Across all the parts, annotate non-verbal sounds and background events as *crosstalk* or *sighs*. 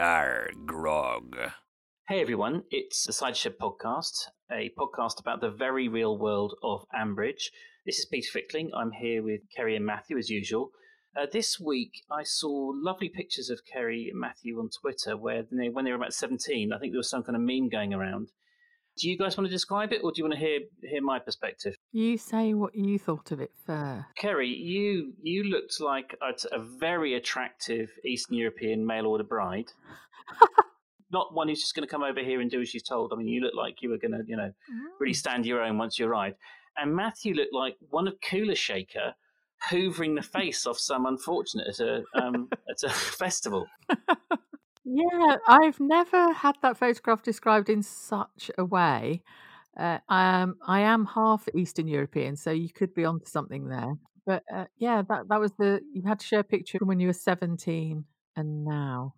Arr, grog. Hey everyone, it's the Cider Shed Podcast, a podcast about the very real world of Ambridge. This is Peter Fickling. I'm here with Keri and Matthew as usual. Uh, this week, I saw lovely pictures of Keri and Matthew on Twitter where they, when they were about 17, I think there was some kind of meme going around. Do you guys want to describe it or do you want to hear, hear my perspective? You say what you thought of it first. Keri, you you looked like a, a very attractive Eastern European mail order bride. *laughs* Not one who's just going to come over here and do as she's told. I mean, you look like you were going to, you know, really stand your own once you arrived. And Matthew looked like one of Kula Shaker hoovering the face off some unfortunate at a um, *laughs* at a *laughs* festival. Yeah, I've never had that photograph described in such a way. Uh, um, I am half Eastern European, so you could be onto something there. But uh, yeah, that that was the you had to share a picture from when you were seventeen and now.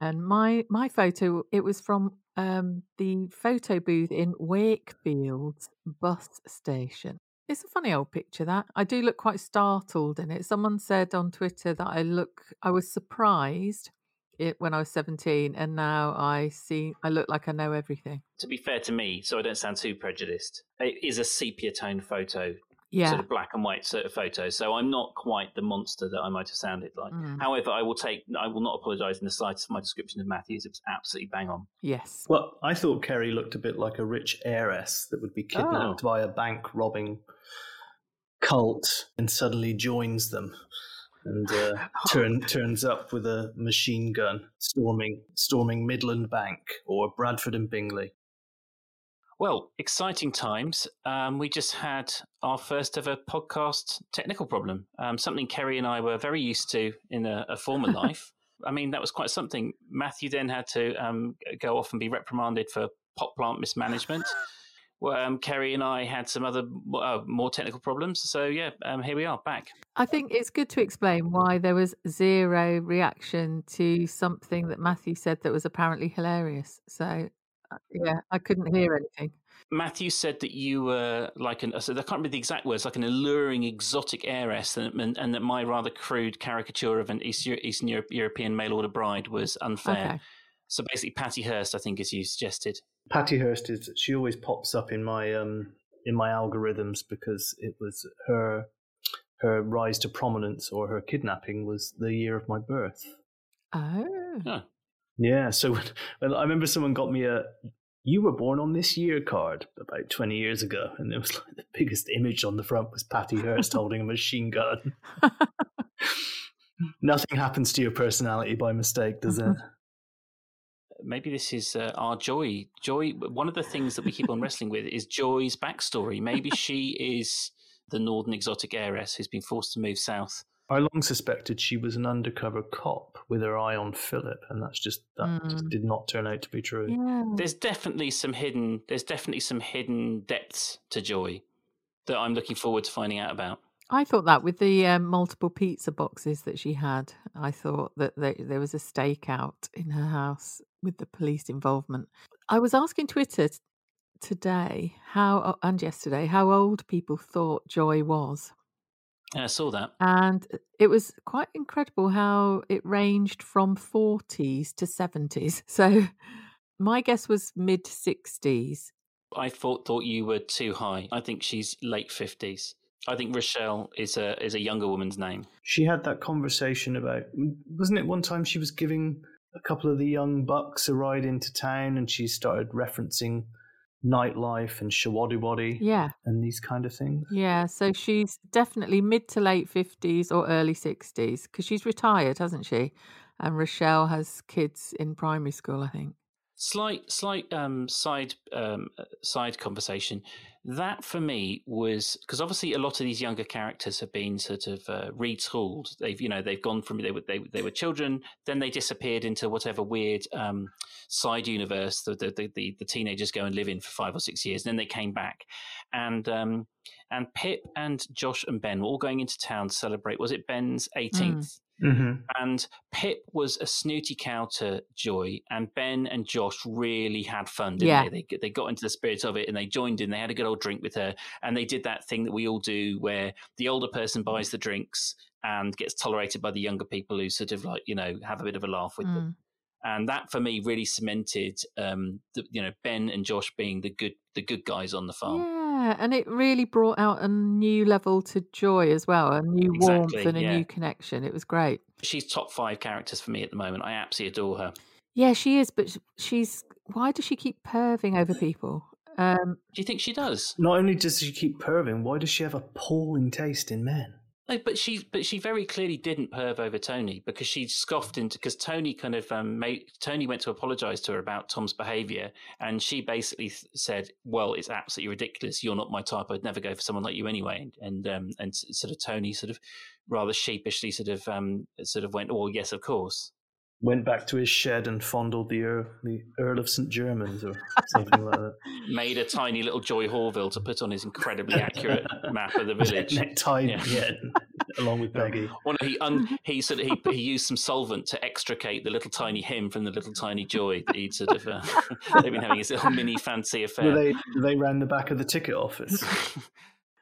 And my my photo, it was from um, the photo booth in Wakefield's bus station. It's a funny old picture that I do look quite startled in it. Someone said on Twitter that I look, I was surprised it when I was 17 and now I see I look like I know everything. To be fair to me, so I don't sound too prejudiced, it is a sepia tone photo, Yeah. sort of black and white sort of photo. So I'm not quite the monster that I might have sounded like. Mm. However, I will take, I will not apologise in the slightest for my description of Matthews. It was absolutely bang on. Yes. Well, I thought Keri looked a bit like a rich heiress that would be kidnapped Oh. by a bank robbing cult and suddenly joins them and uh, *laughs* turn, turns up with a machine gun storming storming Midland Bank or Bradford and Bingley. Well, exciting times. Um, we just had our first ever podcast technical problem, um, something Keri and I were very used to in a, a former *laughs* life. I mean, that was quite something. Matthew then had to um, go off and be reprimanded for pot plant mismanagement. *laughs* well, um, Keri and I had some other uh, more technical problems. So, yeah, um, here we are back. I think it's good to explain why there was zero reaction to something that Matthew said that was apparently hilarious. So uh, yeah, I couldn't hear anything. Matthew said that you were like an, so I can't remember the exact words, like an alluring exotic heiress, and, and, and that my rather crude caricature of an East, Eastern Europe, European mail order bride was unfair. Okay. So basically, Patty Hearst, I think, as you suggested. Patty Hearst is she always pops up in my um in my algorithms because it was her her rise to prominence or her kidnapping was the year of my birth. Oh. Huh. Yeah, so when, when I remember someone got me a "You were born on this year" card about twenty years ago, and it was *laughs* like the biggest image on the front was Patty Hearst holding a machine gun. *laughs* Nothing happens to your personality by mistake, does *laughs* it? Maybe this is uh, our Joy. Joy. One of the things that we keep on wrestling with is Joy's backstory. Maybe she is the northern exotic heiress who's been forced to move south. I long suspected she was an undercover cop with her eye on Philip, and that's just that just Mm. did not turn out to be true. Yeah. There's definitely some hidden. There's definitely some hidden depths to Joy that I'm looking forward to finding out about. I thought that with the um, multiple pizza boxes that she had, I thought that there, there was a stakeout in her house with the police involvement. I was asking Twitter t- today how and yesterday how old people thought Joy was, Yeah, I saw that. and it was quite incredible how it ranged from forties to seventies. *laughs* So my guess was mid sixties. I thought thought you were too high. I think she's late fifties. I think Rochelle is a is a younger woman's name. She had that conversation about, wasn't it one time she was giving a couple of the young bucks a ride into town and she started referencing nightlife and shawaddy Yeah. and these kind of things? Yeah, so she's definitely mid to late 50s or early 60s because she's retired, hasn't she? And Rochelle has kids in primary school, I think. Slight slight um, side um, uh, side conversation. That for me was because obviously a lot of these younger characters have been sort of uh, retooled. They've you know they've gone from they were they, they were children, then they disappeared into whatever weird um, side universe that the, the, the, the teenagers go and live in for five or six years. And then they came back, and um, and Pip and Josh and Ben were all going into town to celebrate. Was it Ben's eighteenth? Mm-hmm. And Pip was a snooty cow to Joy, and Ben and Josh really had fun, didn't Yeah. they? they? They got into the spirit of it and they joined in. They had a good old drink with her, and they did that thing that we all do where the older person buys the drinks and gets tolerated by the younger people who sort of like, you know, have a bit of a laugh with them. Mm. And that for me really cemented, um, the, you know, Ben and Josh being the good, the good guys on the farm. Yeah, and it really brought out a new level to Joy as well, a new warmth Exactly, and a yeah. new connection. It was great. She's top five characters for me at the moment. I absolutely adore her. Yeah, she is, but she's. Why does she keep perving over people? Um, Do you think she does? Not only does she keep perving, why does she have appalling taste in men? No, but she but she very clearly didn't perv over Tony because she scoffed into because Tony kind of um, made Tony went to apologise to her about Tom's behaviour and she basically said, "Well, it's absolutely ridiculous. You're not my type. I'd never go for someone like you anyway." And um, and sort of Tony sort of rather sheepishly sort of um, sort of went, "Well, yes, of course." Went back to his shed and fondled the Earl, the Earl of St. Germans or *laughs* something like that. Made a tiny little Joy Horville to put on his incredibly *laughs* accurate map of the village. Necktie, Yeah. yeah. *laughs* along with Peggy. Well, no, he un- he sort of he, he used some solvent to extricate the little tiny him from the little tiny joy that he'd sort of uh, they've been having his little mini fancy affair. Well, they they ran the back of the ticket office.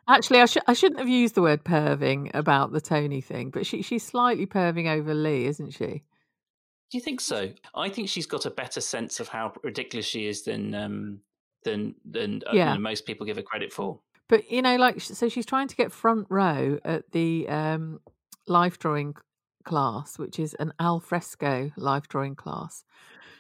actually, I, sh- I shouldn't have used the word perving about the Tony thing, but she she's slightly perving over Lee, isn't she? Do you think so? I think she's got a better sense of how ridiculous she is than um, than than uh, you Yeah. know, most people give her credit for. But you know, like, so she's trying to get front row at the um, life drawing class, which is an al fresco life drawing class.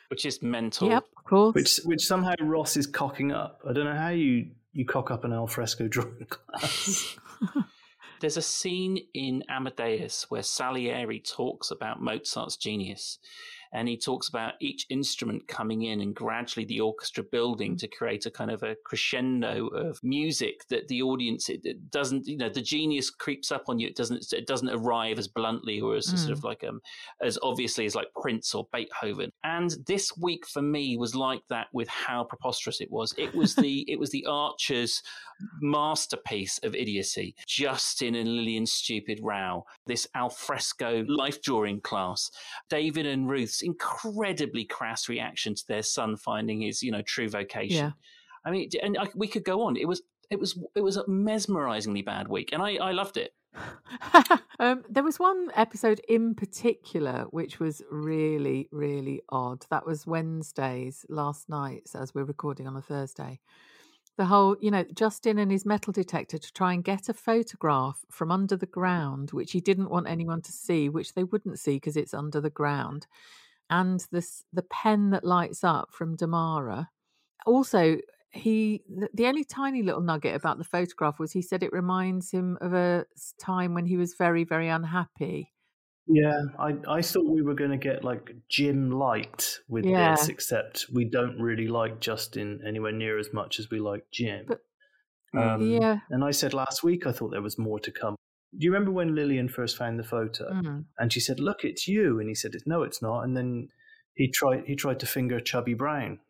Which is mental. Yep, of course. which which somehow Ross is cocking up. I don't know how you you cock up an alfresco *laughs* drawing class. *laughs* There's a scene in Amadeus where Salieri talks about Mozart's genius. And he talks about each instrument coming in and gradually the orchestra building to create a kind of a crescendo of music that the audience it, it doesn't you know the genius creeps up on you. It doesn't it doesn't arrive as bluntly or as sort of like um as obviously as like Prince or Beethoven. And this week for me was like that with how preposterous it was. It was the *laughs* it was the Archers masterpiece of idiocy. Justin and Lillian's stupid row, this alfresco life drawing class, David and Ruth's incredibly crass reaction to their son finding his, you know, true vocation. Yeah. I mean, and I, we could go on. It was, it was, it was a mesmerizingly bad week, and I, I loved it. *laughs* um, there was one episode in particular which was really, really odd. That was Wednesdays last night, as we're recording on a Thursday. The whole, you know, Justin and his metal detector to try and get a photograph from under the ground, which he didn't want anyone to see, which they wouldn't see because it's under the ground, and this the pen that lights up from Damara. Also, he the, only tiny little nugget about the photograph was he said it reminds him of a time when he was very very unhappy yeah, I I thought we were going to get like Jim light with Yeah. this, except we don't really like Justin anywhere near as much as we like Jim. But- Um, yeah And I said last week I thought there was more to come. Do you remember when Lillian first found the photo Mm. and she said, "Look, it's you," and he said, "No, it's not." And then he tried he tried to finger Chubby Brown.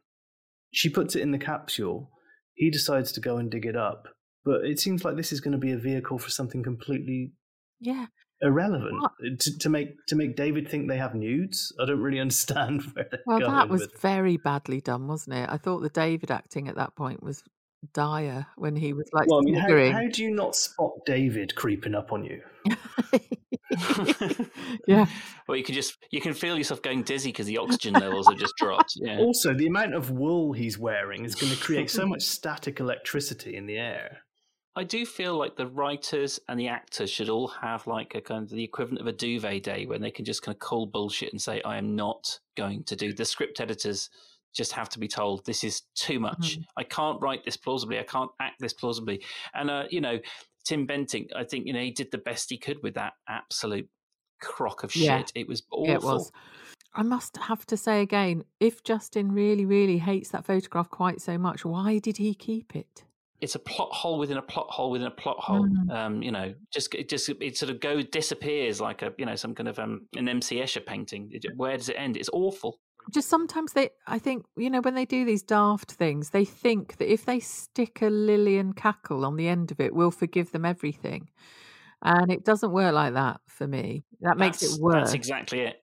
She puts it in the capsule. He decides to go and dig it up, but it seems like this is going to be a vehicle for something completely yeah irrelevant to, to make to make David think they have nudes. I don't really *laughs* understand where they're well going that was very badly done wasn't it i thought the david acting at that point was dire when he was like Well, I mean, how, how do you not spot David creeping up on you? *laughs* *laughs* yeah Well, you can just you can feel yourself going dizzy because the oxygen levels have just dropped. Yeah. Also, the amount of wool he's wearing is going to create so much static electricity in the air. I do feel like the writers and the actors should all have like a kind of the equivalent of a duvet day when they can just kind of call bullshit and say, I am not going to do. The script editors just have to be told this is too much. Mhm. I can't write this plausibly. I can't act this plausibly. And, uh, you know, Tim Bentinck, I think, you know, he did the best he could with that absolute crock of shit. Yeah. It was awful. It was. I must have to say again, if Justin really, really hates that photograph quite so much, why did he keep it? it's a plot hole within a plot hole within a plot hole. Mm. Um, you know, just it just it sort of go disappears like a you know some kind of um an MC Escher painting. It- where does it end? It's awful. Just sometimes they, I think, you know, when they do these daft things, they think that if they stick a Lillian cackle on the end of it, we'll forgive them everything. And it doesn't work like that for me. That makes That's- it worse. That's exactly it.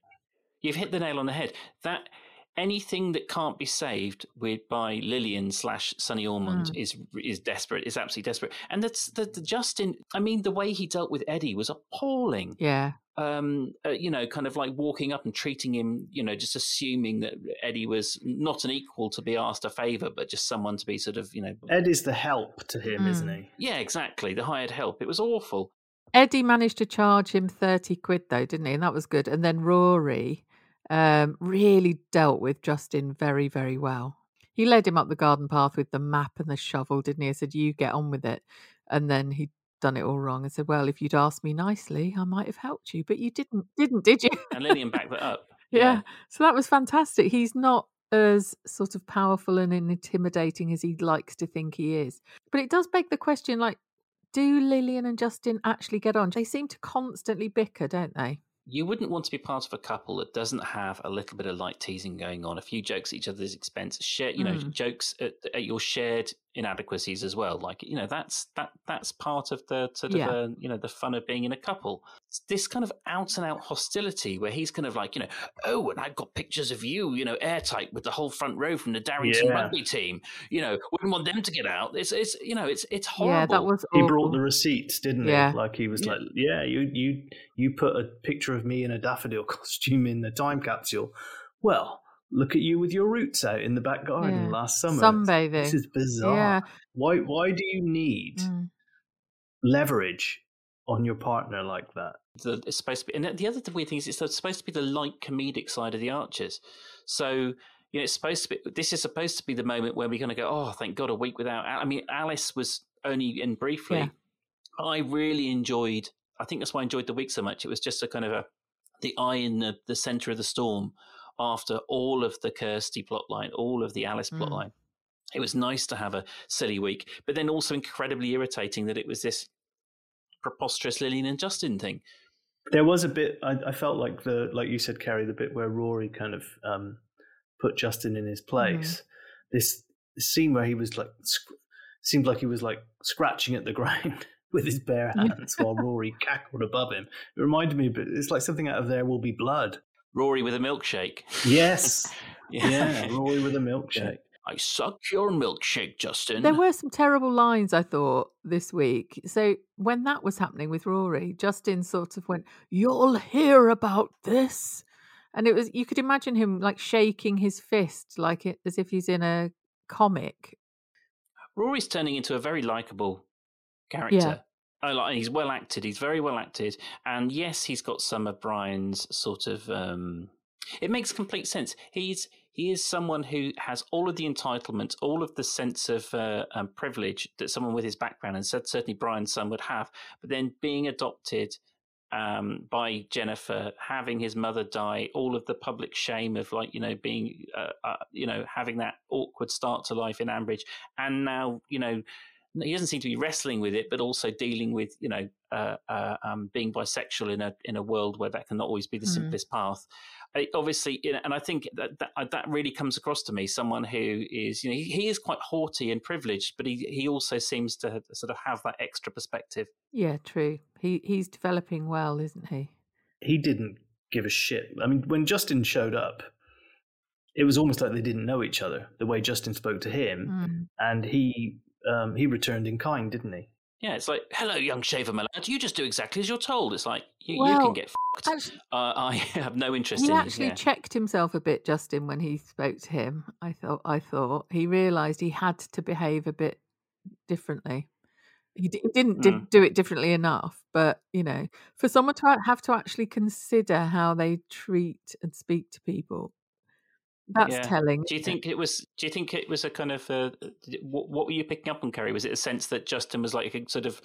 You've hit the nail on the head. That anything that can't be saved with by Lillian slash Sunny Ormonde Mm. is is desperate. Is absolutely desperate. And that's the, the Justin. I mean, the way he dealt with Eddie was appalling. yeah. Um, uh, you know, kind of like walking up and treating him, you know, just assuming that Eddie was not an equal to be asked a favor, but just someone to be sort of, you know, Ed is the help to him, isn't Mm. he? yeah, exactly, the hired help. It was awful. Eddie managed to charge him 30 quid though, didn't he? And that was good. And then Rory um, really dealt with Justin very, very well. He led him up the garden path with the map and the shovel, didn't he? I said, You get on with it. And then he'd done it all wrong and said, Well, if you'd asked me nicely, I might have helped you. But you didn't, didn't, did you? And Lillian backed that up. *laughs* yeah. So that was fantastic. He's not as sort of powerful and intimidating as he likes to think he is. But it does beg the question like, do Lillian and Justin actually get on? They seem to constantly bicker, don't they? You wouldn't want to be part of a couple that doesn't have a little bit of light teasing going on, a few jokes at each other's expense, share, you know, Mm. jokes at, at your shared inadequacies as well. Like, you know, that's that that's part of the sort of Yeah. uh, you know the fun of being in a couple. It's this kind of out and out hostility where he's kind of like, you know, oh, and I've got pictures of you, you know, airtight with the whole front row from the Darrington Yeah. rugby team. You know, wouldn't want them to get out. It's it's you know, it's it's horrible. Yeah, that was He brought the receipts, didn't Yeah. he? Like he was Yeah. like, "Yeah, you you you put a picture of me in a daffodil *laughs* costume in the time capsule. Well, look at you with your roots out in the back garden Yeah. last summer. Sunbathing. This is bizarre. Yeah. Why why do you need Mm. leverage on your partner like that? the, it's supposed to be, and the other weird thing is it's supposed to be the light comedic side of the Archers. So you know, it's supposed to be. This is supposed to be the moment where we're going to go. Oh, thank God, a week without. Al-" I mean, Alice was only in briefly. Yeah. I really enjoyed. I think that's why I enjoyed the week so much. It was just a kind of a the eye in the, the center of the storm after all of the Kirsty plotline, all of the Alice Mm. plotline. It was nice to have a silly week, but then also incredibly irritating that it was this preposterous Lillian and Justin thing. There was a bit I, I felt like the like you said, Keri, the bit where Rory kind of um, put Justin in his place. This, this scene where he was like sc- seemed like he was like scratching at the *laughs* ground with his bare hands while Rory cackled above him. It reminded me, but it's like something out of There Will Be Blood. Rory with a milkshake. Yes, *laughs* yeah, Rory with a milkshake. I sucked your milkshake, Justin. There were some terrible lines, I thought, this week. So when that was happening with Rory, Justin sort of went, You'll hear about this. And it was, you could imagine him like shaking his fist, like it, as if he's in a comic. Rory's turning into a very likable character. I like, he's well acted. He's very well acted, and yes, he's got some of Brian's sort of. Um, it makes complete sense. He's he is someone who has all of the entitlement, all of the sense of uh, um, privilege that someone with his background, and said certainly Brian's son would have. But then being adopted um, by Jennifer, having his mother die, all of the public shame of like you know being uh, uh, you know having that awkward start to life in Ambridge, and now you know he doesn't seem to be wrestling with it, but also dealing with you know uh, uh, um, being bisexual in a in a world where that can not always be the Mhm. simplest path. I, obviously, you know, and I think that, that uh, that really comes across to me. Someone who is you know he, he is quite haughty and privileged, but he he also seems to have- sort of have that extra perspective. Yeah, true. He He's developing well, isn't he? He didn't give a shit. I mean, when Justin showed up, it was almost like they didn't know each other. The way Justin spoke to him, Mm. and he um, he returned in kind, didn't he? Yeah, it's like, hello, young shaver, my lad. You just do exactly as you're told. It's like you, you can get fucked. Actually, Uh, I *laughs* have no interest he in actually yeah. checked himself a bit, Justin, when he spoke to him. I thought, I thought he realised he had to behave a bit differently. he, d- he didn't di- Mm. do it differently enough. But you know, for someone to have to actually consider how they treat and speak to people, that's Yeah. telling. Do you think it was? Do you think it was a kind of? Uh, what, what were you picking up on, Keri? Was it a sense that Justin was like a sort of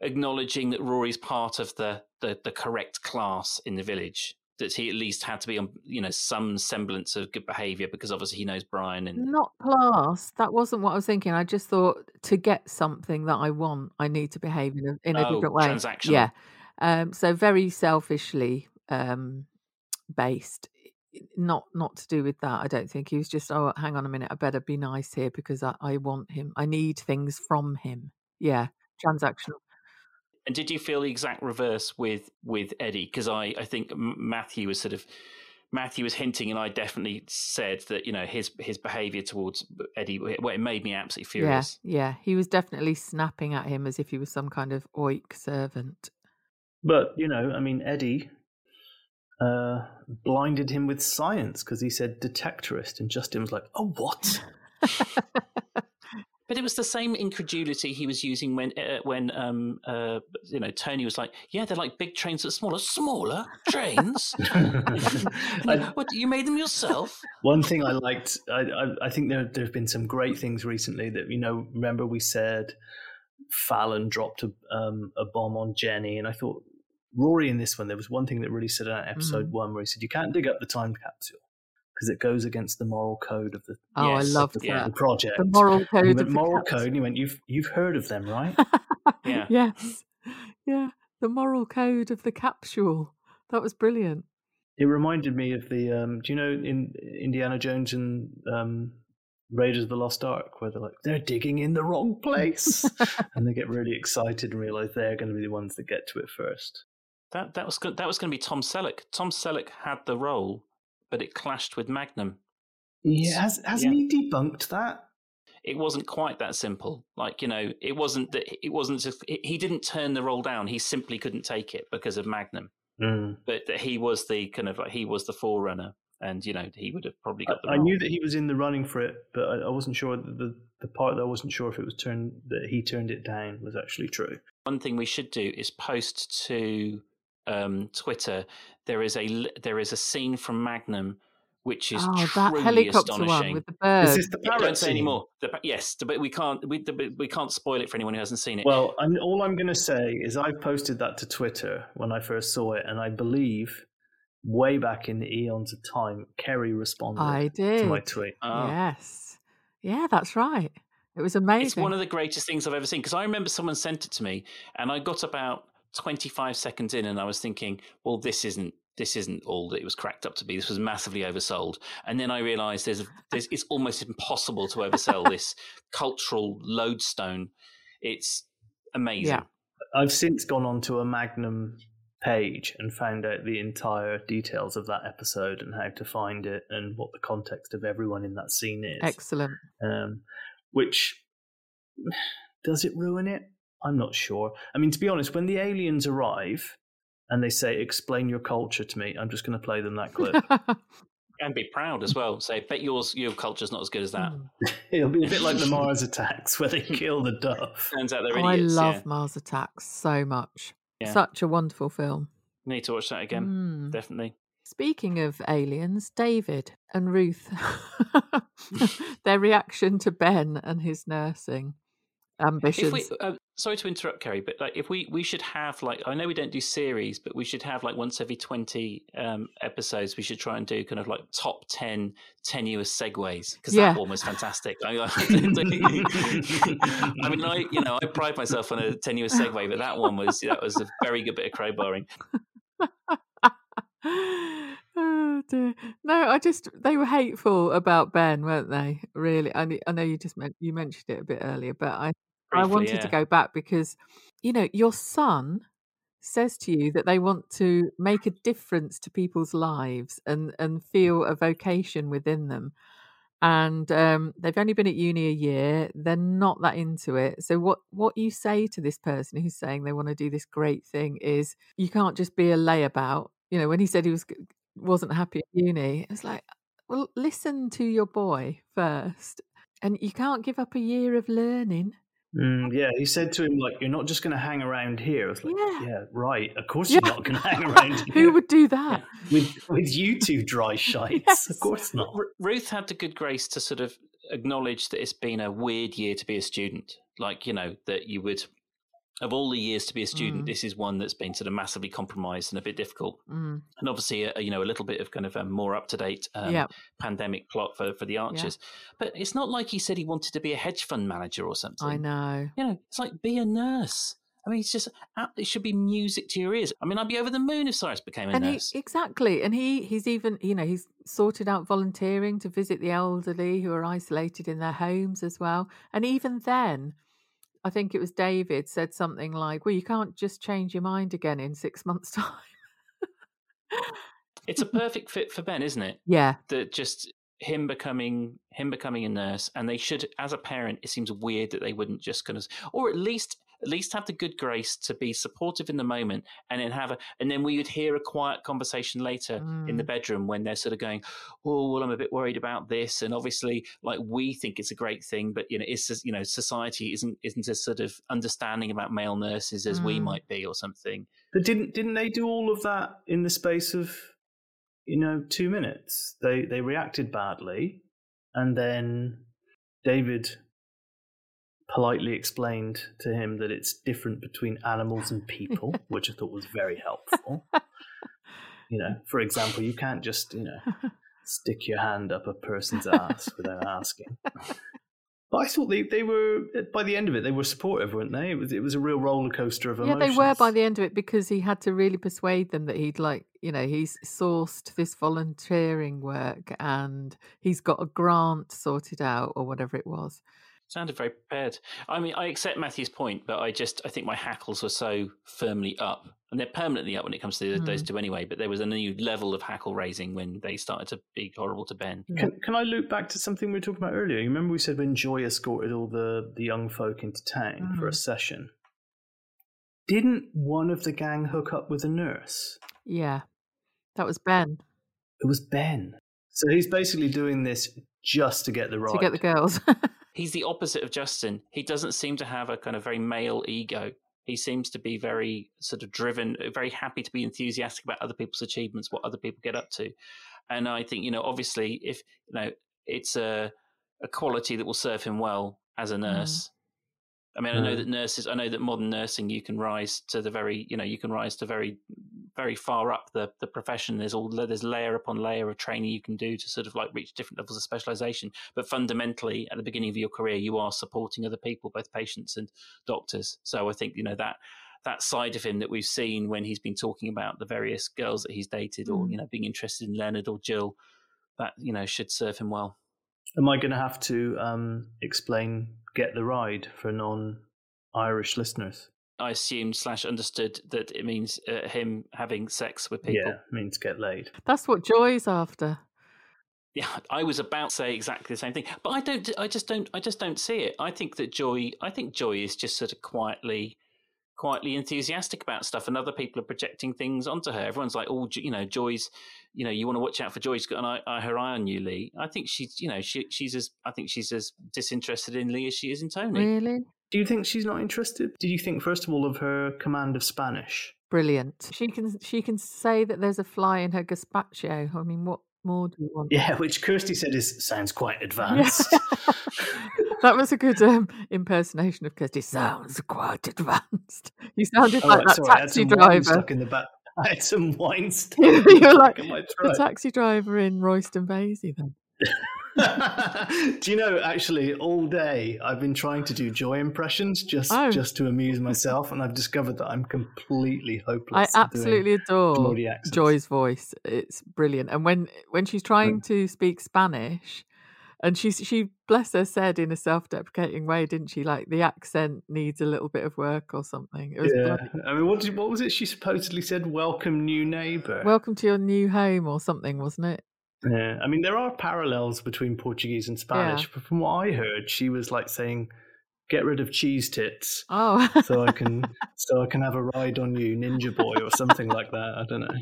acknowledging that Rory's part of the, the the correct class in the village? That he at least had to be on, you know, some semblance of good behaviour because obviously he knows Brian and Not class. That wasn't what I was thinking. I just thought to get something that I want, I need to behave in a in a Oh, different way. transactional. Yeah. Um, so very selfishly um, based. Not not to do with that. I don't think he was just. Oh, hang on a minute. I better be nice here because I, I want him. I need things from him. Yeah, transactional. And did you feel the exact reverse with with Eddie? Because I I think Matthew was sort of Matthew was hinting, and I definitely said that you know his his behaviour towards Eddie, well, it made me absolutely furious. Yeah, yeah. He was definitely snapping at him as if he was some kind of oik servant. But you know, I mean, Eddie uh, blinded him with science because he said detectorist, and Justin was like, "Oh, what?" *laughs* But it was the same incredulity he was using when uh, when um uh you know Tony was like, yeah, they're like big trains that are smaller, smaller trains. *laughs* I- what you made them yourself? One thing I liked, I, I, I think there there have been some great things recently that you know. Remember, we said Fallon dropped a um, a bomb on Jenny, and I thought Rory in this one. There was one thing that really stood out. in Episode Mm. one, where he said, "You can't dig up the time capsule because it goes against the moral code of the, Oh, Yes, I love yeah. the that. project." The moral And code. he went, the moral capsule. code. And he went, "You've you've heard of them, right?" *laughs* Yeah. yes. Yeah. The moral code of the capsule. That was brilliant. It reminded me of the. Um, do you know in Indiana Jones and um, Raiders of the Lost Ark, where they're like, they're digging in the wrong *laughs* place, and they get really excited and realize they're going to be the ones that get to it first. That that was go- that was going to be Tom Selleck. Tom Selleck had the role, but it clashed with Magnum. Yeah, has hasn't he debunked that? It wasn't quite that simple. Like you know, it wasn't that it wasn't just he he didn't turn the role down. He simply couldn't take it because of Magnum. Mm. But that he was the kind of like he was the forerunner, and you know he would have probably got the I, I knew that he was in the running for it, but I, I wasn't sure that the the part that I wasn't sure if it was turned that he turned it down was actually true. One thing we should do is post to um, Twitter. There is a there is a scene from Magnum which is oh, that truly helicopter one astonishing. with the bird. Is the Yeah, parrot don't say any scene? more. The, yes, but we can't. We, the, we can't spoil it for anyone who hasn't seen it. Well, I'm, all I'm going to say is I posted that to Twitter when I first saw it, and I believe way back in the eons of time, Keri responded I to my did. tweet. Ah. Yes. Yeah, that's right. It was amazing. It's one of the greatest things I've ever seen because I remember someone sent it to me, and I got about twenty-five seconds in, and I was thinking, "Well, this isn't this isn't all that it was cracked up to be. This was massively oversold." And then I realised there's, there's it's almost impossible to oversell *laughs* this cultural lodestone. It's amazing. Yeah. I've since gone onto a Magnum page and found out the entire details of that episode and how to find it and what the context of everyone in that scene is. Excellent. um, which *sighs* does it ruin it? I'm not sure. I mean, to be honest, when the aliens arrive and they say, "Explain your culture to me," I'm just going to play them that clip. *laughs* and be proud as well. Say, bet yours your culture's not as good as that. Mm. *laughs* It'll be a bit like the *laughs* Mars attacks where they kill the dove. Turns out they're Oh, I love yeah. Mars Attacks so much. Yeah. Such a wonderful film. Need to watch that again. Mm. Definitely. Speaking of aliens, David and Ruth, their reaction to Ben and his nursing ambitions. If we, uh, sorry to interrupt, Keri, but like if we we should have like I know we don't do series, but we should have like once every twenty um, episodes, we should try and do kind of like top 10 tenuous segues because Yeah. that one was fantastic. *laughs* I, I mean, I you know I pride myself on a tenuous segue, but that one was that was a very good bit of crowbarring. oh dear. No, I just they were hateful about Ben, weren't they? Really, I, I know you just meant you mentioned it a bit earlier, but I I wanted yeah. to go back because you know your son says to you that they want to make a difference to people's lives and and feel a vocation within them. And um, they've only been at uni a year they're not that into it. So what what you say to this person who's saying they want to do this great thing is you can't just be a layabout. You know when he said he was wasn't happy at uni it's like well listen to your boy first. And you can't give up a year of learning Mm, yeah, he said to him, like, you're not just going to hang around here. I was like, Yeah. yeah, right. Of course Yeah. you're not going to hang *laughs* around here. Who would do that? *laughs* with, with you two dry *laughs* shites? Yes. Of course not. R- Ruth had the good grace to sort of acknowledge that it's been a weird year to be a student. Like, you know, that you would, of all the years to be a student, Mm. this is one that's been sort of massively compromised and a bit difficult. Mm, And obviously, a, you know, a little bit of kind of a more up to date um, yeah. pandemic plot for, for the Archers. But it's not like he said he wanted to be a hedge fund manager or something. I know. You know, it's like be a nurse. I mean, it's just uh, it should be music to your ears. I mean, I'd be over the moon if Cyrus became a and he nurse. exactly and he he's even you know he's sorted out volunteering to visit the elderly who are isolated in their homes as well and even then i think it was david said something like well you can't just change your mind again in six months time *laughs* it's a *laughs* perfect fit for Ben, isn't it? yeah That just him becoming him becoming a nurse, and they should, as a parent, it seems weird that they wouldn't just kind of, or at least at least have the good grace to be supportive in the moment, and then have a, and then we would hear a quiet conversation later in the Mm. bedroom when they're sort of going, oh well, I'm a bit worried about this, and obviously, like we think it's a great thing, but you know, it's just, you know, society isn't isn't as sort of understanding about male nurses as we Mm. might be, or something. But didn't didn't they do all of that in the space of you know two minutes? They they reacted badly, and then David politely explained to him that it's different between animals and people, *laughs* which I thought was very helpful. *laughs* you know, for example, you can't just you know *laughs* stick your hand up a person's ass without asking. But I thought they, they were by the end of it they were supportive, weren't they? It was it was a real roller coaster of emotions. yeah they were by the end of it because he had to really persuade them that he'd like you know he's sourced this volunteering work and he's got a grant sorted out or whatever it was Sounded very prepared. I mean, I accept Matthew's point, but I just I think my hackles were so firmly up, and they're permanently up when it comes to those Mm. two anyway. But there was a new level of hackle raising when they started to be horrible to Ben. Can, can I loop back to something we were talking about earlier? You remember we said when Joy escorted all the, the young folk into town for a Mhm. session, didn't one of the gang hook up with a nurse? yeah that was ben It was Ben. So he's basically doing this just to get the ride. to get the girls *laughs* He's the opposite of Justin. He doesn't seem to have a kind of very male ego. He seems to be very sort of driven, very happy to be enthusiastic about other people's achievements, what other people get up to. And I think, you know, obviously, if, you know, it's a, a quality that will serve him well as a mm. nurse. I mean, I know Mm. that nurses, I know that modern nursing, you can rise to the very, you know, you can rise to very, very far up the, the profession. There's all, there's layer upon layer of training you can do to sort of like reach different levels of specialization. But fundamentally, at the beginning of your career, you are supporting other people, both patients and doctors. So I think, you know, that, that side of him that we've seen when he's been talking about the various girls that he's dated or, Mm. you know, being interested in Leonard or Jill, that, you know, should serve him well. Am I going to have to um, explain Get the Ride for non Irish listeners? I assumed slash understood that it means uh, him having sex with people. Yeah, means get laid. that's what joy's after Yeah, I was about to say exactly the same thing, but I don't. I just don't. I just don't see it. I think that Joy. I think Joy is just sort of quietly, quietly enthusiastic about stuff, and other people are projecting things onto her. Everyone's like, "Oh, you know, Joy's. You know, you want to watch out for Joy. She's got an eye, eye, her eye on you, Lee." I think she's. You know, she, she's as. I think she's as disinterested in Lee as she is in Tony. really Do you think she's not interested? Did you think, first of all, of her command of Spanish? brilliant she can she can say that there's a fly in her gazpacho i mean what more do you want Yeah, which Kirsty said is sounds quite advanced. *laughs* that was a good um, impersonation of Kirsty. Sounds quite advanced. You sounded Oh, like that sorry, taxi driver. stuck in the back. *laughs* I had some wine *laughs* stuck You in the were like back of my the taxi driver in Royston Vasey then. *laughs* do you know actually all day I've been trying to do joy impressions just Oh. just to amuse myself and I've discovered that I'm completely hopeless. I absolutely adore Joy's voice. It's brilliant. And when when she's trying to speak Spanish, and she she bless her said in a self-deprecating way, didn't she? Like the accent needs a little bit of work or something. It was Yeah, bloody- I mean, what did, what was it? She supposedly said, "Welcome, new neighbour." welcome to your new home or something, wasn't it? yeah, I mean, there are parallels between Portuguese and Spanish, Yeah. but from what I heard, she was like saying, "Get rid of cheese tits." Oh, so I can *laughs* so I can have a ride on you, Ninja Boy, or something like that. I don't know.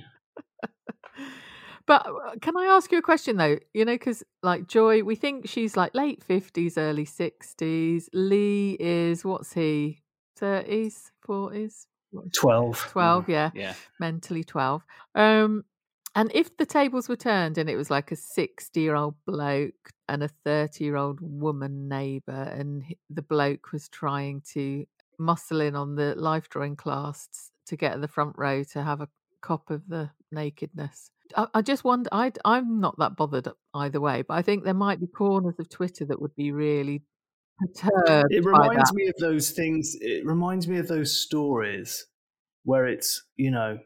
But uh, can I ask you a question though? You know, because like Joy, we think she's like late fifties, early sixties. Lee is what's he? Thirties, forties, 12. twelve? Yeah, Yeah. mentally twelve. Um, and if the tables were turned and it was like a sixty-year-old bloke and a thirty-year-old woman neighbour, and the bloke was trying to muscle in on the life drawing class to get at the front row to have a cop of the nakedness. I, I just wonder. I I'm not that bothered either way, but I think there might be corners of Twitter that would be really perturbed. It reminds me of those things. It reminds me of those stories where it's, you know,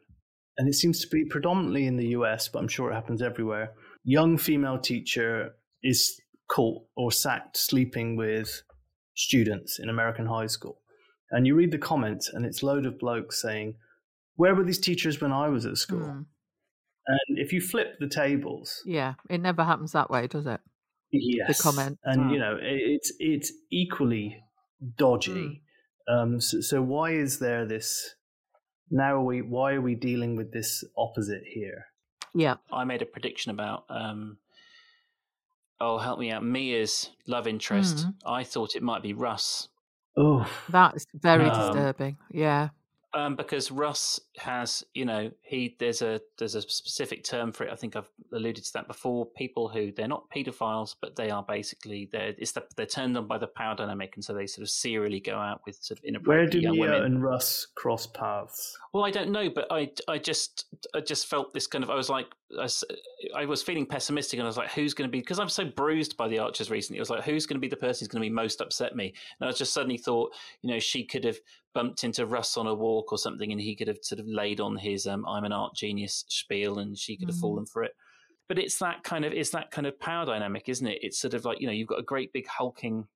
and it seems to be predominantly in the US, but I'm sure it happens everywhere. Young female teacher is caught or sacked sleeping with students in American high school. And you read the comments, and it's load of blokes saying, Where were these teachers when I was at school? Mm, And if you flip the tables, yeah, it never happens that way, does it? yes, The comment. and you Mm. know it, it's it's equally dodgy. Um, so, so why is there this? Now are we why are we dealing with this opposite here? Yeah. I made a prediction about. Um, oh, help me out. Mia's love interest. Mm. I thought it might be Russ. Oh, That's very Um, disturbing. Yeah. Um, because Russ has, you know, he there's a there's a specific term for it. I think I've alluded to that before. People who they're not paedophiles, but they are basically they're it's the, they're turned on by the power dynamic, and so they sort of serially go out with sort of inappropriate. where do women. and Russ cross paths? Well, I don't know, but I, I just, I just felt this kind of. I was like, I, I was feeling pessimistic, and I was like, who's going to be? Because I'm so bruised by the Archers recently. I was like, who's going to be the person who's going to be most upset me? And I just suddenly thought, you know, she could have bumped into Russ on a walk or something, and he could have sort of laid on his um, "I'm an art genius" spiel, and she could have Mm. fallen for it. But it's that kind of, it's that kind of power dynamic, isn't it? It's sort of like you know, you've got a great big hulking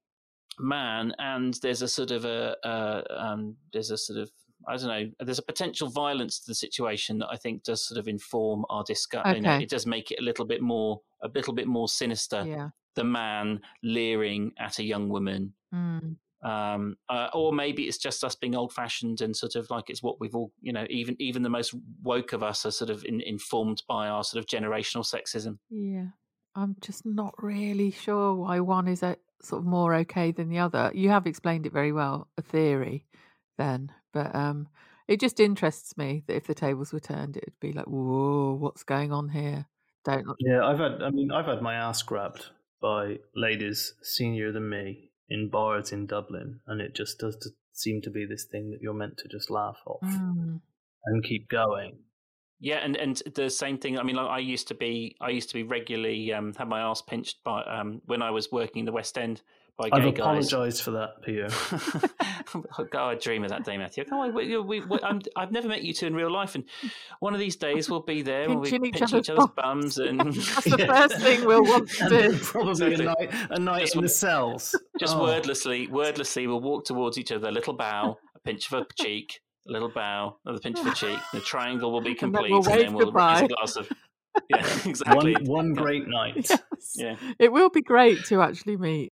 man, and there's a sort of a, uh, um, there's a sort of I don't know. There's a potential violence to the situation that I think does sort of inform our discussion. You know, it does make it a little bit more, a little bit more sinister. Yeah. The man leering at a young woman, Mm. um, uh, or maybe it's just us being old-fashioned and sort of like it's what we've all, you know, even even the most woke of us are sort of in, informed by our sort of generational sexism. Yeah. I'm just not really sure why one is uh, sort of more okay than the other. You have explained it very well, a theory then, but um it just interests me that if the tables were turned it'd be like, "Whoa, what's going on here?" Don't Yeah, I've had. I mean, I've had my ass grabbed by ladies senior than me in bars in Dublin, and it just does t- seem to be this thing that you're meant to just laugh off Mm. and keep going. Yeah, and, and the same thing. I mean, I I used to be I used to be regularly um, had my ass pinched by um, when I was working in the West End by gay I've guys. apologised for that, Pierre. *laughs* oh, God, I dream of that day, Matthew. Come on, we, we, we, I'm, I've never met you two in real life, and one of these days we'll be there and we'll be Pinching each other's each other's bums. bums, and *laughs* That's the *laughs* first thing we'll want to do. probably Exactly. a night, a night Just in the cells. just Oh. wordlessly, wordlessly, we'll walk towards each other, a little bow, a pinch of a cheek, a little bow, another pinch of a cheek. The triangle will be then complete, we'll and then we'll raise a glass of. Yeah, exactly. One, one great night. Yes. Yeah. It will be great to actually meet.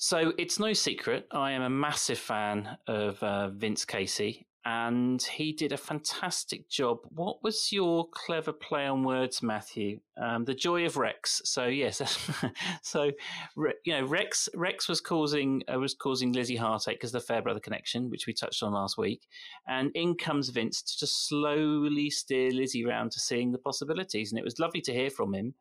So it's no secret, I am a massive fan of uh, Vince Casey, and he did a fantastic job. What was your clever play on words, Matthew? Um, the joy of Rex. So yes, *laughs* so you know Rex Rex was causing uh, was causing Lizzie heartache because the Fairbrother connection, which we touched on last week, and in comes Vince to just slowly steer Lizzie round to seeing the possibilities, and it was lovely to hear from him.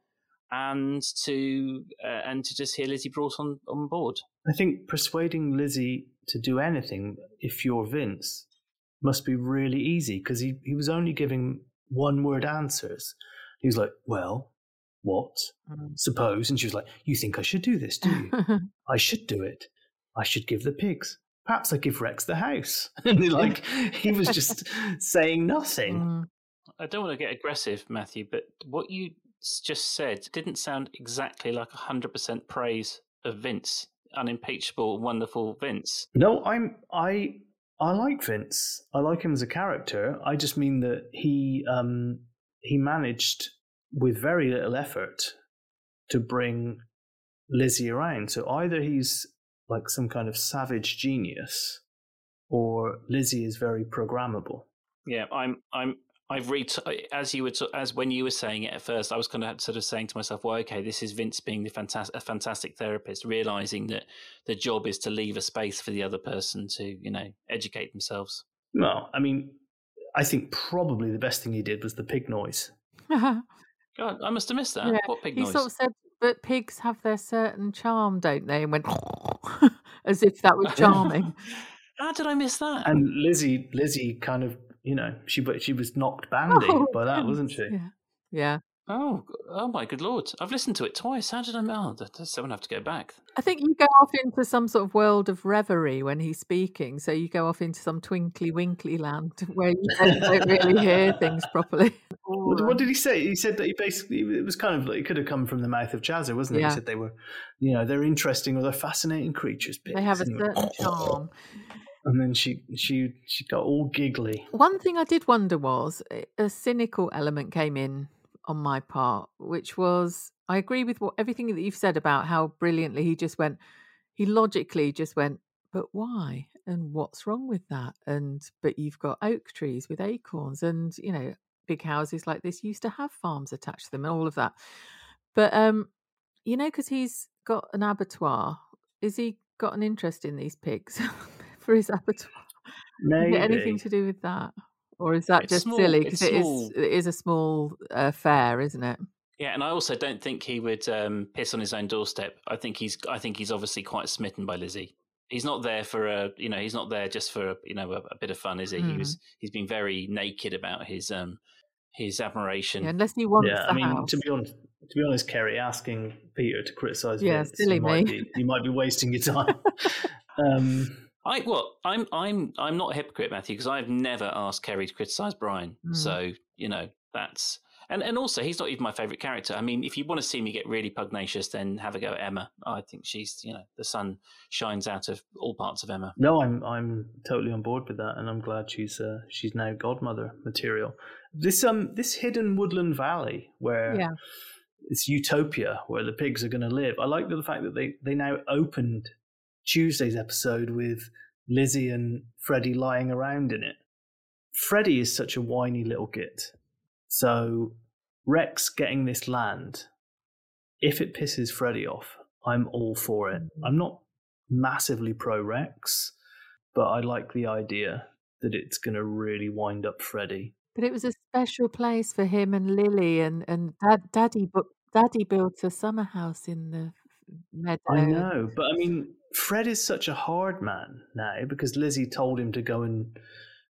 And to uh, and to just hear Lizzie brought on, on board. I think persuading Lizzie to do anything, if you're Vince, must be really easy because he, he was only giving one word answers. He was like, Well, what? Mm. Suppose. And she was like, You think I should do this, do you? *laughs* I should do it. I should give the pigs. Perhaps I give Rex the house. *laughs* And he, like he was just *laughs* saying nothing. Mm. I don't want to get aggressive, Matthew, but what you s- just said didn't sound exactly like 100% praise of Vince. Unimpeachable, wonderful Vince. No, I'm I I like Vince. I like him as a character. I just mean that he um he managed with very little effort to bring Lizzie around. So either he's like some kind of savage genius or Lizzie is very programmable. Yeah, I'm I'm I've read as you were as when you were saying it at first. I was kind of sort of saying to myself, "Well, okay, this is Vince being the fantastic, a fantastic therapist, realizing that the job is to leave a space for the other person to, you know, educate themselves." Well, I mean, I think probably the best thing he did was the pig noise. *laughs* God, I must have missed that. Yeah, what pig he noise? sort of said, "But pigs have their certain charm, don't they?" And went *laughs* as if that was *laughs* charming. How did I miss that? And Lizzie, Lizzie, kind of, you know, she but she was knocked bandy *laughs* oh, by that, wasn't she? Yeah. Yeah. Oh, oh my good lord! I've listened to it twice. How did I? Oh, does someone have to go back. I think you go off into some sort of world of reverie when he's speaking. So you go off into some twinkly winkly land *laughs* where you don't, really hear things properly. *laughs* Oh, what, what, um did he say? He said that he basically it was kind of like it could have come from the mouth of Jazzer, wasn't it? Yeah. He said they were, you know, they're interesting or they're fascinating creatures. They have a certain charm. And then she she she got all giggly. One thing I did wonder was eh, a cynical element came in on my part, which was I agree with what everything that you've said about how brilliantly he just went. He logically just went, but why? And what's wrong with that? And but you've got oak trees with acorns, and you know big houses like this used to have farms attached to them, and all of that. But um, you know, because he's got an abattoir, is he got an interest in these pigs *laughs* for his *laughs* abattoir? Maybe anything to do with that? Or is that it's just small, silly? Because it is, it is a small uh, fair, isn't it? Yeah, and I also don't think he would um, piss on his own doorstep. I think he's I think he's obviously quite smitten by Lizzie. He's not there for a you know he's not there just for a, you know a, a bit of fun, is he? Mm. He was hmm. he's been very naked about his um his admiration. Yeah, unless he wants. Yeah, I mean house. to be honest, to be honest, Keri asking Peter to criticise yeah, Vince, silly you me. Might be, you might be wasting your *laughs* time. *laughs* um, I well, I'm I'm I'm not a hypocrite, Matthew, because I've never asked Keri to criticise Brian. Mm. So you know that's and and also he's not even my favourite character. I mean, if you want to see me get really pugnacious, then have a go at Emma. I think she's you know the sun shines out of all parts of Emma. No, I'm I'm totally on board with that, and I'm glad she's uh, she's now godmother material. This um this hidden woodland valley where. Yeah. It's utopia where the pigs are going to live. I like the fact that they, they now opened Tuesday's episode with Lizzie and Freddie lying around in it. Freddie is such a whiny little git. So Rex getting this land, if it pisses Freddie off, I'm all for it. I'm not massively pro Rex, but I like the idea that it's going to really wind up Freddie. But it was a special place for him and Lily, and and Dad, Daddy, Daddy built a summer house in the meadow. I know, but I mean, Fred is such a hard man now because Lizzie told him to go and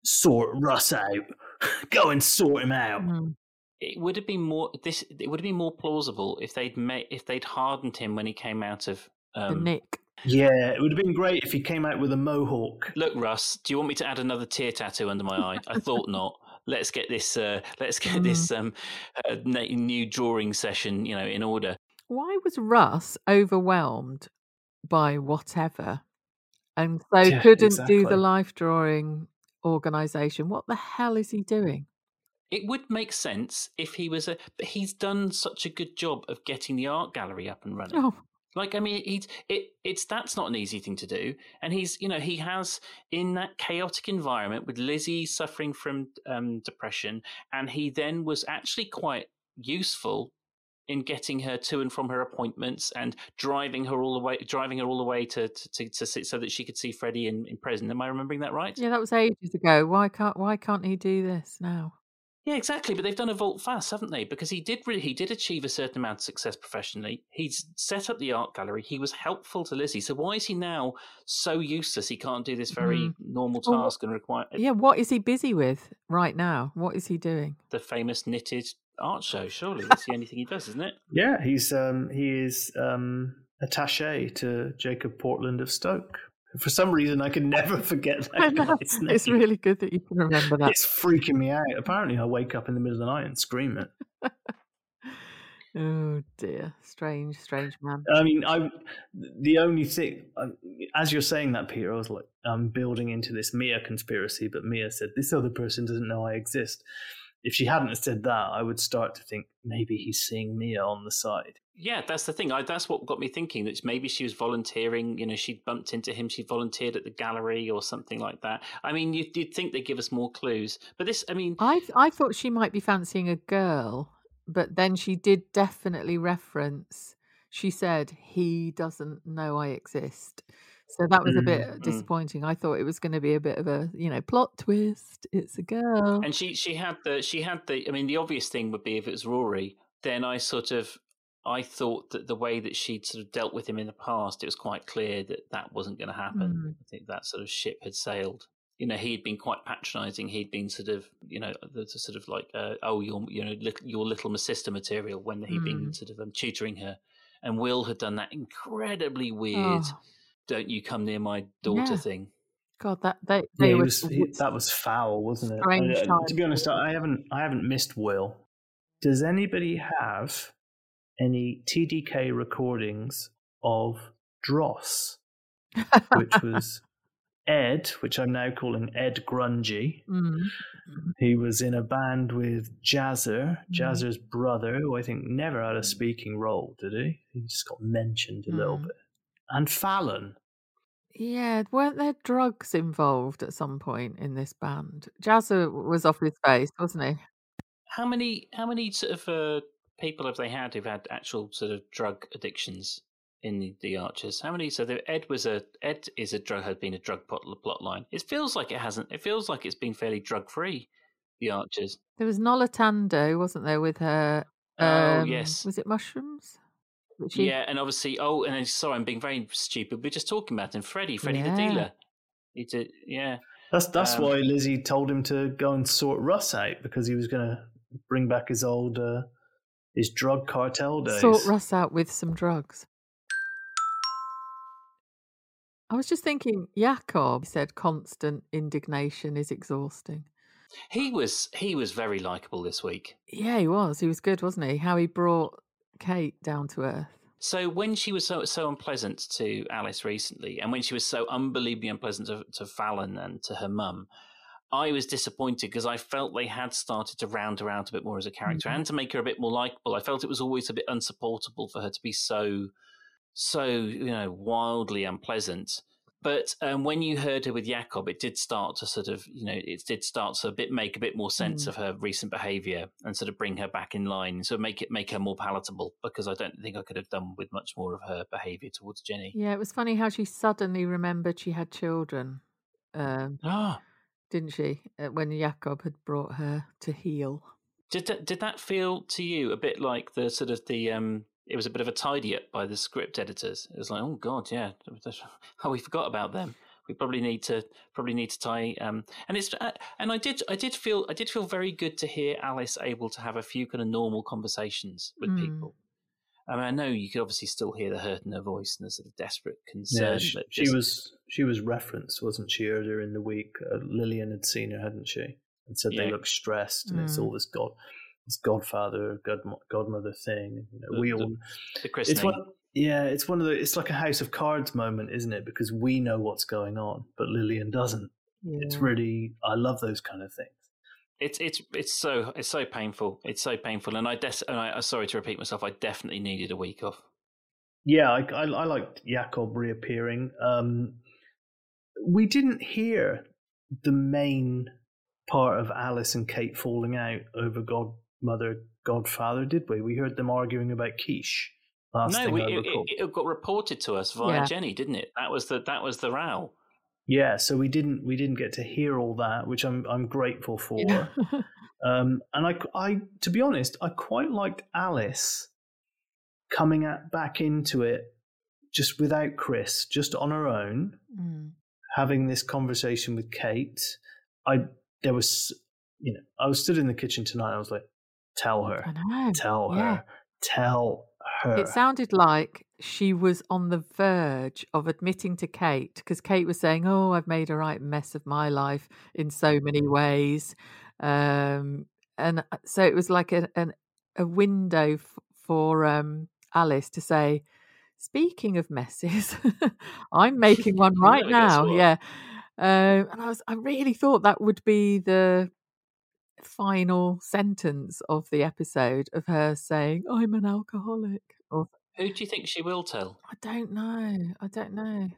sort Russ out. *laughs* go and sort him out. Mm. It would have been more this. It would have been more plausible if they'd made if they'd hardened him when he came out of um, the Nick. Yeah, it would have been great if he came out with a mohawk. Look, Russ, do you want me to add another tear tattoo under my eye? I thought *laughs* not. Let's get this. Uh, let's get mm. this um, uh, new drawing session, you know, in order. Why was Russ overwhelmed by whatever and so yeah, couldn't exactly. do the life drawing organization. What the hell is he doing? It would make sense if he was a, but he's done such a good job of getting the art gallery up and running. Oh. Like I mean, he's it. It's that's not an easy thing to do, and he's you know he has in that chaotic environment with Lizzie suffering from um, depression, and he then was actually quite useful in getting her to and from her appointments and driving her all the way, driving her all the way to to, to, to sit, so that she could see Freddie in, in prison. Am I remembering that right? Yeah, that was ages ago. Why can't Why can't he do this now? Yeah, exactly. But they've done a vault fast, haven't they? Because he did really, he did achieve a certain amount of success professionally. He's set up the art gallery. He was helpful to Lizzie. So why is he now so useless? He can't do this very mm. normal task well, and require. Yeah, what is he busy with right now? What is he doing? The famous knitted art show. Surely that's the only thing he does, isn't it? *laughs* Yeah, he's um, he is um, attaché to Jacob Portland of Stoke. For some reason, I can never *laughs* forget that guy's name. It's really good that you can remember that. It's freaking me out. Apparently, I wake up in the middle of the night and scream it. *laughs* oh dear, strange, strange man. I mean, I the only thing as you're saying that, Peter, I was like, I'm building into this Mia conspiracy, but Mia said this other person doesn't know I exist. If she hadn't said that, I would start to think maybe he's seeing Mia on the side. Yeah, that's the thing. I, that's what got me thinking that maybe she was volunteering. You know, she bumped into him. She volunteered at the gallery or something like that. I mean, you'd, you'd think they'd give us more clues, but this, I mean, I I thought she might be fancying a girl, but then she did definitely reference. She said he doesn't know I exist. So that was a bit Mm, disappointing. I thought it was going to be a bit of a, you know, plot twist. It's a girl. and she she had the she had the. I mean, the obvious thing would be if it was Rory, then I sort of I thought that the way that she'd sort of dealt with him in the past, it was quite clear that that wasn't going to happen. Mm. I think that sort of ship had sailed. You know, he'd been quite patronising. He'd been sort of, you know, the, the sort of like, uh, oh, you're, you know, little, your little sister material when he'd been Mm. sort of um, tutoring her, and Will had done that incredibly weird, Oh, "Don't you come near my daughter" Yeah. thing. God, that they they he were was, he, that was foul, wasn't it? strange I- I- to be honest, I haven't I haven't missed Will. Does anybody have any TDK recordings of Dross, which was *laughs* Ed, which I'm now calling Ed Grungy. Mm. He was in a band with Jazzer, Mm. Jazzer's brother, who I think never had a speaking role, did he? He just got mentioned a little Mm. bit. And Fallon. Yeah, weren't there drugs involved at some point in this band? Jazzer was off his face, wasn't he? How many how many sort of uh, people have they had who've had actual sort of drug addictions in the, the Archers? How many? So the, Ed was a Ed is a drug had been a drug plot, plot line. It feels like it hasn't. It feels like it's been fairly drug free. The Archers. There was Noluthando, wasn't there, with her? Oh um, yes, Was it mushrooms? That she- yeah, and obviously, oh, and then sorry, I'm being very stupid. We're just talking about him, Freddie, Freddie Yeah. the dealer. He did, yeah. That's that's Um, why Lizzie told him to go and sort Russ out because he was going to bring back his old uh, his drug cartel days. Sort Russ out with some drugs. I was just thinking, Jakob said constant indignation is exhausting. He was he was very likable this week. Yeah, he was. He was good, wasn't he? How he brought Kate down to earth. So when she was so so unpleasant to Alice recently, and when she was so unbelievably unpleasant to, to Fallon and to her mum, I was disappointed because I felt they had started to round her out a bit more as a character Mhm. and to make her a bit more likable. I felt it was always a bit unsupportable for her to be so so you know wildly unpleasant. But um, when you heard her with Jakob, it did start to sort of, you know, it did start to a bit make a bit more sense Mm. of her recent behaviour and sort of bring her back in line, so make it make her more palatable. Because I don't think I could have done with much more of her behaviour towards Jenny. Yeah, it was funny how she suddenly remembered she had children, um, Ah, didn't she? Uh, when Jakob had brought her to heel. did that, did that feel to you a bit like the sort of the um? It was a bit of a tidy up by the script editors. It was like, oh god, yeah, *laughs* *laughs* oh we forgot about them. We probably need to probably need to tie um and it's uh, and I did I did feel I did feel very good to hear Alice able to have a few kind of normal conversations with Mm. people. I mean, I know you could obviously still hear the hurt in her voice and the sort of desperate Yeah, concern. she, but she was she was referenced, wasn't she, earlier in the week? Uh, Lillian had seen her, hadn't she? And said they Yeah. look stressed, and it's Mm. all this god, this godfather, god, godmother thing. You know, The- we all. the It's christening. one. Yeah, it's one of the. It's like a House of Cards moment, isn't it? Because we know what's going on, but Lillian doesn't. Yeah. It's really. I love those kind of things. It's it's it's so it's so painful. It's so painful, and I des- and I sorry to repeat myself. I definitely needed a week off. Yeah, I, I, I liked Jakob reappearing. Um, we didn't hear the main part of Alice and Kate falling out over Godmother, Godfather, did we? We heard them arguing about quiche. Last no, we, it, it, it got reported to us via Yeah. Jenny, didn't it? That was the that was the row. yeah, so we didn't we didn't get to hear all that, which I'm I'm grateful for. Yeah. *laughs* Um, and I, I, to be honest, I quite liked Alice coming at, back into it just without Chris, just on her own, Mm. having this conversation with Kate. I there was, you know, I was stood in the kitchen tonight. I was like, tell her, tell yeah. her, tell her. It sounded like she was on the verge of admitting to Kate because Kate was saying, "Oh, I've made a right mess of my life in so many ways," um, and uh, so it was like a an, a window f- for um, Alice to say, "Speaking of messes, *laughs* I'm *laughs* making one right now." Yeah, um, and I was I really thought that would be the final sentence of the episode of her saying, "I'm an alcoholic." Or Who do you think she will tell? I don't know. I don't know.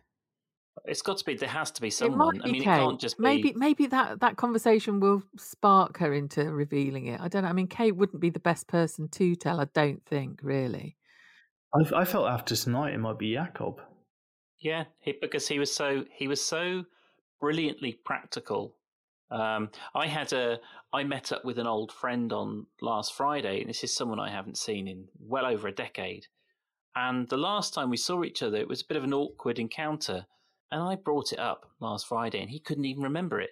It's got to be. There has to be It someone. might I be mean, it can't just be. Maybe maybe that that conversation will spark her into revealing it. I don't know. I mean, Kate wouldn't be the best person to tell. I don't think really. I, I felt after tonight it might be Jakob. Yeah, he, because he was so he was so brilliantly practical. Um, I had a I met up with an old friend on last Friday, and this is someone I haven't seen in well over a decade. And the last time we saw each other, it was a bit of an awkward encounter, and I brought it up last Friday, and he couldn't even remember it.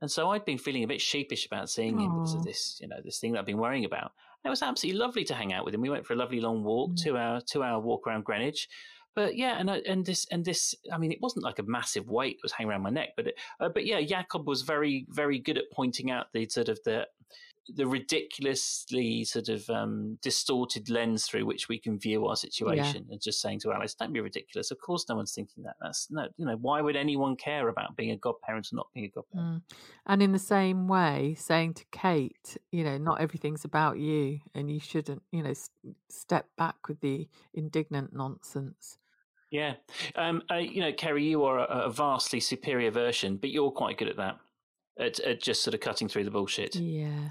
And so I'd been feeling a bit sheepish about seeing him because of this, you know, this thing that I've been worrying about. And it was absolutely lovely to hang out with him. We went for a lovely long walk, Mm. two hour two hour walk around Greenwich. But yeah, and I- and this and this, I mean, it wasn't like a massive weight that was hanging around my neck, but it, uh, but yeah, Jakob was very very good at pointing out the sort of the the ridiculously sort of um, distorted lens through which we can view our situation, and just saying to Alice, "Don't be ridiculous. Of course, no one's thinking that. That's no, you know, why would anyone care about being a godparent or not being a godparent?" Mm. And in the same way, saying to Kate, you know, not everything's about you, and you shouldn't, you know, s- step back with the indignant nonsense. Yeah, um, uh, you know, Keri, you are a, a vastly superior version, but you're quite good at that, at, at just sort of cutting through the bullshit. Yeah.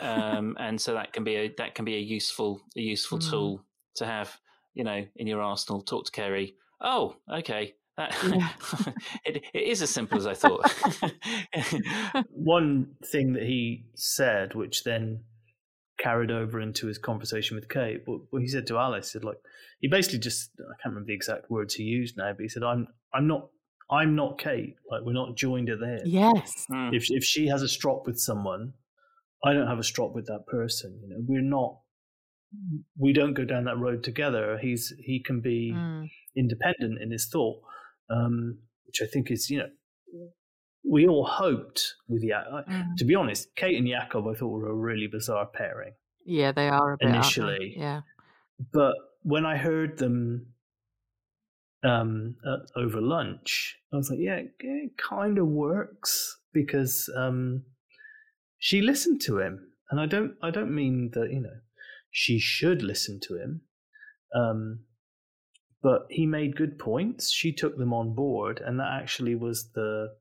um, *laughs* and so that can be a that can be a useful a useful Mm. tool to have, you know, in your arsenal. Talk to Keri. Oh, okay. That Yeah. *laughs* it, *laughs* it is as simple as I thought. One thing that he said, which then carried over into his conversation with Kate, what, what he said to Alice, he said like he basically just I can't remember the exact words he used now, but he said, "I'm I'm not I'm not Kate. Like we're not joined at the hip. Yes. Mm. If if she has a strop with someone, I don't have a strop with that person. You know, we're not. We don't go down that road together. He's he can be Mm. independent in his thought, um, which I think is you know we all hoped with Ya Mm. To be honest, Kate and Jakob I thought were a really bizarre pairing. Yeah, they are a bit they? Initially. Yeah. But when I heard them um, uh, over lunch, I was like, yeah, it kind of works because um, she listened to him, and I don't, I don't mean that you know she should listen to him, um, but he made good points. She took them on board, and that actually was the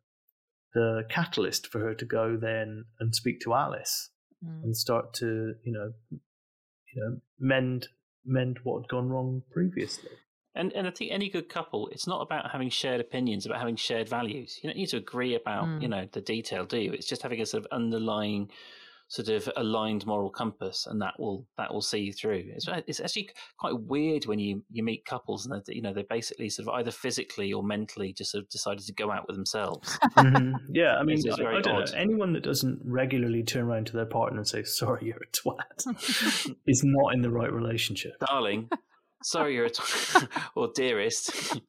the catalyst for her to go then and speak to Alice Mm. and start to you know you know mend mend what had gone wrong previously And and I think any good couple, it's not about having shared opinions, about having shared values. You don't need to agree about Mm. you know the detail, do you? It's just having a sort of underlying, sort of aligned moral compass, and that will that will see you through. It's it's actually quite weird when you you meet couples and they you know they basically sort of either physically or mentally just sort of decided to go out with themselves. *laughs* Mhm. yeah i *laughs* mean It's- it's I, very I don't odd. know anyone that doesn't regularly turn around to their partner and say sorry you're a twat *laughs* is not in the right relationship Darling, sorry you're a t- or dearest.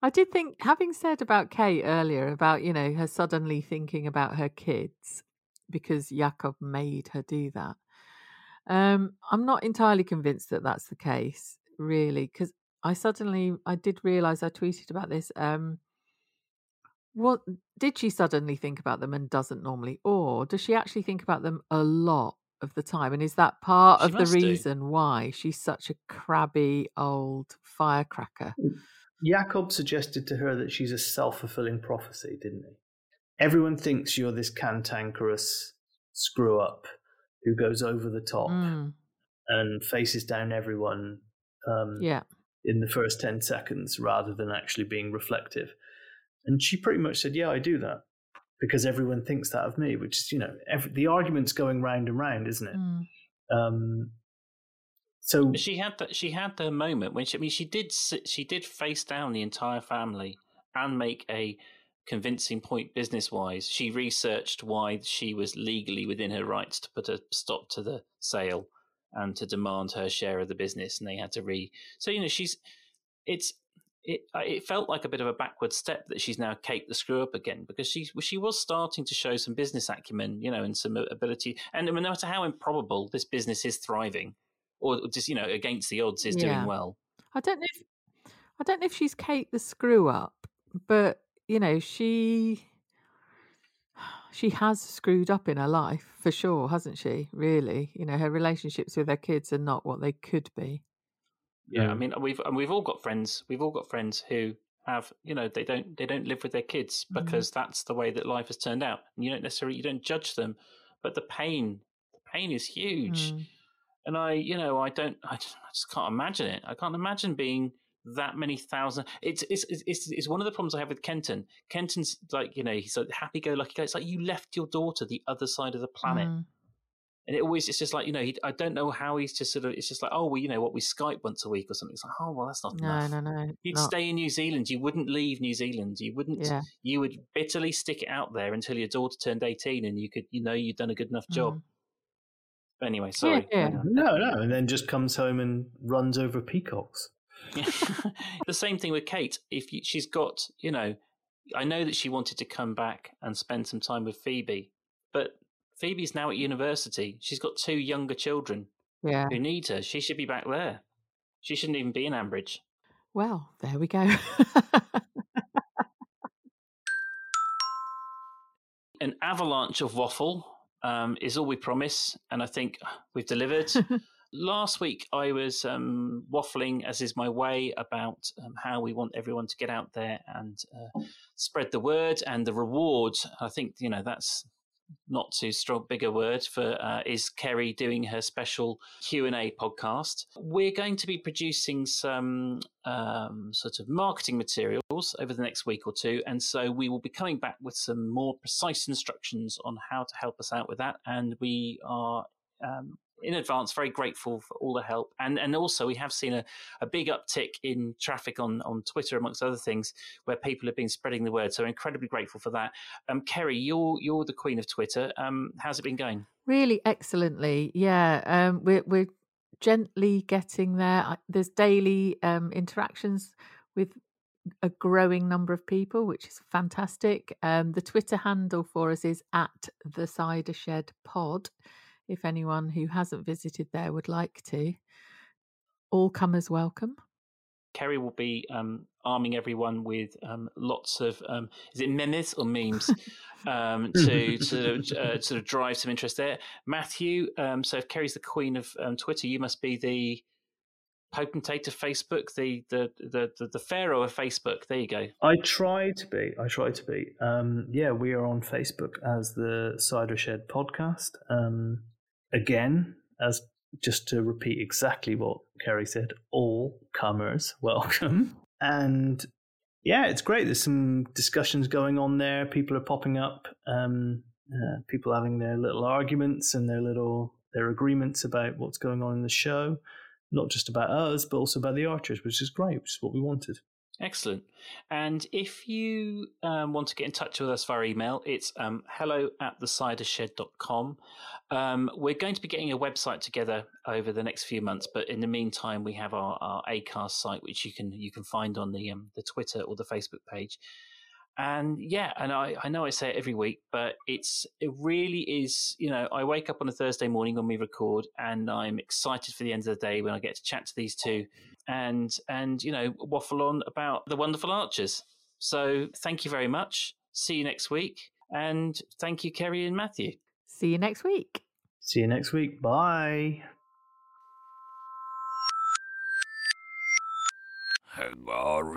I did think, having said about Kate earlier, about, you know, her suddenly thinking about her kids because Jakob made her do that. Um, I'm not entirely convinced that that's the case, really, because I suddenly, I did realize I tweeted about this. Um, what did she suddenly think about them and doesn't normally, or does she actually think about them a lot of the time? And is that part She of the must do. reason why she's such a crabby old firecracker? jakob suggested to her that she's a self-fulfilling prophecy didn't he everyone thinks you're this cantankerous screw up who goes over the top Mm, and faces down everyone um, yeah. in the first 10 seconds rather than actually being reflective. And she pretty much said, Yeah, I do that because everyone thinks that of me, which is, you know, every, the argument's going round and round, isn't it? Mm. Um, so, But she had that. She had the moment when she. I mean, she did. She did face down the entire family and make a convincing point business wise. She researched why she was legally within her rights to put a stop to the sale and to demand her share of the business, and they had to re. So you know, she's. It's. It, uh, it felt like a bit of a backward step that she's now Kate the screw up again because she she was starting to show some business acumen, you know, and some ability. And no matter how improbable this business is thriving, or just you know against the odds is Yeah. doing well. I don't know if I don't know if she's Kate the screw up, but you know, she *sighs* she has screwed up in her life for sure, hasn't she? Really, you know, her relationships with her kids are not what they could be. Yeah, I mean, we've and we've all got friends. We've all got friends who have, you know, they don't they don't live with their kids Mhm. because that's the way that life has turned out. And you don't necessarily you don't judge them, but the pain, the pain is huge. Mm. And I, you know, I don't, I just, I just can't imagine it. I can't imagine being that many thousand. It's, it's, it's, it's, it's one of the problems I have with Kenton. Kenton's like, you know, he's a happy-go-lucky guy. It's like you left your daughter the other side of the planet. Mm. And it always, it's just like, you know, he, I don't know how he's just sort of, it's just like, oh, well, you know what, we Skype once a week or something. It's like, oh, well, that's not No, enough. no, no. no. You'd not. stay in New Zealand. You wouldn't leave New Zealand. You wouldn't, Yeah. you would bitterly stick it out there until your daughter turned 18 and you could, you know, you'd done a good enough job. Mm. Anyway, sorry. Yeah. No, no, and then just comes home and runs over peacocks. *laughs* the same thing with Kate. If you, she's got, you know, I know that she wanted to come back and spend some time with Phoebe, but Phoebe's now at university. She's got two younger children Yeah. who need her. She should be back there. She shouldn't even be in Ambridge. Well, there we go. *laughs* An avalanche of waffle um, is all we promise, and I think we've delivered. *laughs* Last week, I was um, waffling, as is my way, about um, how we want everyone to get out there and uh, spread the word and the reward. I think you know that's not too strong, big a word for uh, is Keri doing her special Q and A podcast. We're going to be producing some um, sort of marketing materials over the next week or two, and so we will be coming back with some more precise instructions on how to help us out with that. And we are um, in advance very grateful for all the help and and also we have seen a, a big uptick in traffic on on twitter amongst other things where people have been spreading the word so incredibly grateful for that um keri you're you're the queen of twitter um how's it been going really excellently. Yeah. Um, we're, we're gently getting there. There's daily um, interactions with a growing number of people, which is fantastic. Um, the Twitter handle for us is at the Cider Shed Pod. If anyone who hasn't visited there would like to, all comers welcome. keri will be um arming everyone with um lots of um is it memes or memes *laughs* um to to uh, *laughs* sort of drive some interest there matthew um so if keri's the queen of um, twitter you must be the potentate of facebook the the the the, the pharaoh of facebook there you go I try to be. I try to be. Um, yeah, we are on Facebook as the Cider Shed Podcast. Again, as just to repeat exactly what Keri said, all comers *laughs* welcome. And yeah, it's great. There's some discussions going on there. People are popping up. Um, uh, people having their little arguments and their little their agreements about what's going on in the show. Not just about us, but also about the archers, which is great, which is what we wanted. Excellent. And if you um, want to get in touch with us via email, it's um, hello at the thecidershed.com. Um, we're going to be getting a website together over the next few months, but in the meantime, we have our, our Acast site, which you can you can find on the um, the Twitter or the Facebook page. And yeah, and I, I know I say it every week, but it's it really is. You know, I wake up on a Thursday morning when we record, and I'm excited for the end of the day when I get to chat to these two, and and you know waffle on about the wonderful archers. So thank you very much. See you next week, and thank you, Keri and Matthew. See you next week. See you next week. Bye. Hagar